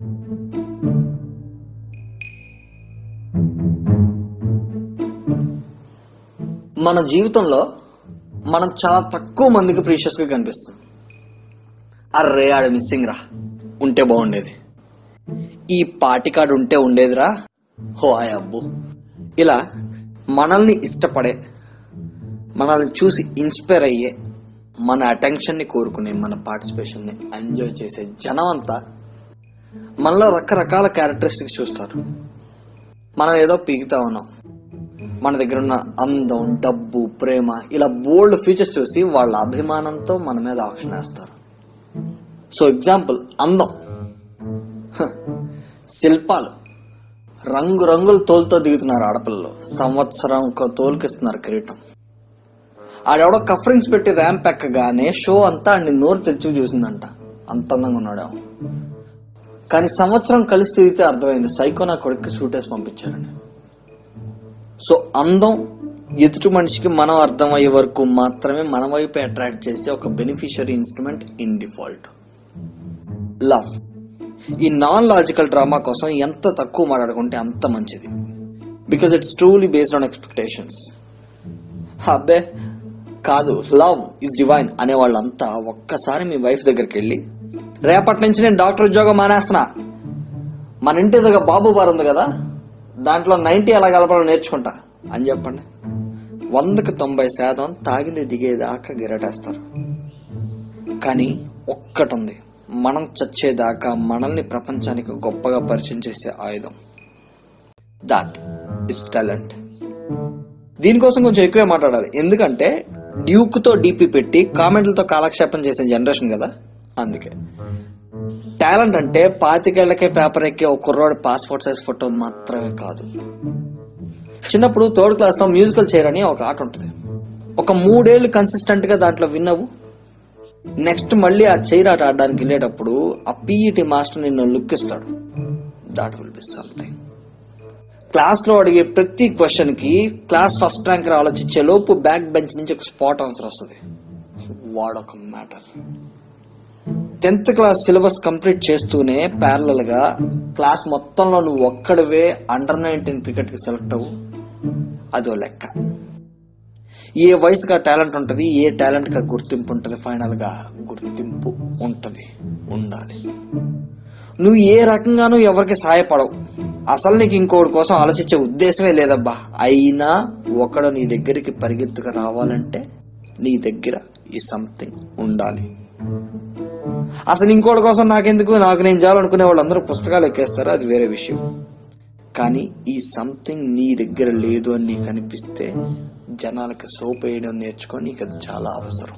మన జీవితంలో మనం చాలా తక్కువ మందికి ప్రీషియస్గా కనిపిస్తాం అర్రే ఆడ మిస్సింగ్ రా. ఉంటే బాగుండేది. ఈ పాటి కార్డు ఉంటే ఉండేదిరా. హో ఆయ్ అబ్బు. ఇలా మనల్ని ఇష్టపడే మనల్ని చూసి ఇన్స్పైర్ అయ్యే మన అటెన్షన్ని కోరుకునే మన పార్టిసిపేషన్ని ఎంజాయ్ చేసే జనం అంతా మనలో రకరకాల క్యారెక్టరిస్టిక్స్ చూస్తారు. మనం ఏదో పీకుతా ఉన్నాం. మన దగ్గర ఉన్న అందం డబ్బు ప్రేమ ఇలా బోల్డ్ ఫీచర్స్ చూసి వాళ్ళ అభిమానంతో మన మీద ఆక్షన్ వేస్తారు. సో ఎగ్జాంపుల్ అందం. శిల్పాలు. రంగురంగుల తోలుతో దిగుతున్నారు ఆడపిల్లలు. సంవత్సరం తోలుకిస్తున్నారు కిరీటం. ఆడెవడో కఫరింగ్స్ పెట్టి ర్యాంప్ ఎక్కగానే షో అంతా ఆడిని నోరు తెరిచి చూసిందంట. అంత అందంగా ఉన్నాడేమో. కానీ సంవత్సరం కలిసి తిరిగితే అర్థమైంది. సైకో నా కొడుకు సూట్ వేసి పంపించారని సో అందం ఎదుటి మనిషికి మనం అర్థమయ్యే వరకు మాత్రమే మన వైపు అట్రాక్ట్ చేసే ఒక beneficiary instrument in default love ఈ నాన్ లాజికల్ డ్రామా కోసం ఎంత తక్కువ మాట్లాడుకుంటే అంత మంచిది. Because it's truly based on expectations అబ్బే కాదు లవ్ ఇస్ డివైన్ అనే వాళ్ళంతా ఒక్కసారి మీ వైఫ్ దగ్గరికి వెళ్ళి రేపటి నుంచి నేను డాక్టర్ ఉద్యోగం మానేస్తున్నా. మన ఇంటి దగ్గర బాబు బార్ ఉంది కదా దాంట్లో నైంటీ ఎలా కలపాలో నేర్చుకుంటా. అని చెప్పండి. వందకు తొంభై శాతం తాగింది దిగేదాకా గిరటేస్తారు. కానీ ఒక్కటి ఉంది మనం చచ్చేదాకా మనల్ని ప్రపంచానికి గొప్పగా పరిచయం చేసే ఆయుధం. దాట్ ఇస్ టాలెంట్ దీనికోసం కొంచెం ఎక్కువే మాట్లాడాలి. ఎందుకంటే డ్యూక్తో డీపీ పెట్టి కామెంట్లతో కాలక్షేపం చేసే జనరేషన్ కదా అందుకే. టాలెంట్ అంటే పాతికేళ్ళకే పేపర్ ఎక్కే ఒక కుర్రాడు పాస్పోర్ట్ సైజ్ ఫోటో మాత్రమే కాదు. చిన్నప్పుడు థర్డ్ క్లాస్లో మ్యూజికల్ చైర్ అని ఒక ఆట ఉంటుంది. ఒక మూడేళ్ళు కన్సిస్టెంట్గా దాంట్లో విన్నవు నెక్స్ట్ మళ్ళీ ఆ చైర్ ఆట ఆడడానికి వెళ్ళేటప్పుడు ఆ పీఈటీ మాస్టర్ నిన్ను లుక్ ఇస్తాడు. దాట్ విల్ బి సంథింగ్ క్లాస్లో అడిగే ప్రతి క్వశ్చన్కి క్లాస్ ఫస్ట్ ర్యాంకర్ ఆలోచించే లోపు బ్యాక్ బెంచ్ నుంచి ఒక స్పాట్ ఆన్సర్ వస్తుంది. వాడొక matter. Tenth class syllabus complete చేస్తూనే ప్యారలల్గా క్లాస్ మొత్తంలో నువ్వు ఒక్కడివే అండర్ నైన్టీన్ క్రికెట్కి సెలెక్ట్ అవ్వు. అదో లెక్క. ఏ వయసుగా టాలెంట్ ఉంటుంది ఏ టాలెంట్గా గుర్తింపు ఉంటుంది ఫైనల్గా గుర్తింపు ఉంటుంది. ఉండాలి. నువ్వు ఏ రకంగానూ ఎవరికి సహాయపడవు. అసలు నీకు ఇంకోటి కోసం ఆలోచించే ఉద్దేశమే లేదబ్బా. అయినా ఒకడు నీ దగ్గరికి పరిగెత్తుకు రావాలంటే నీ దగ్గర ఈ సంథింగ్ ఉండాలి. అసలు ఇంకోటి కోసం నాకెందుకు? నాకు నేను చేయాలనుకునే వాళ్ళందరూ పుస్తకాలు ఎక్కేస్తారు అది వేరే విషయం. కానీ ఈ సంథింగ్ నీ దగ్గర లేదు అని నీకు అనిపిస్తే జనాలకి సోప్ వేయడం నేర్చుకొని నీకు అది చాలా అవసరం.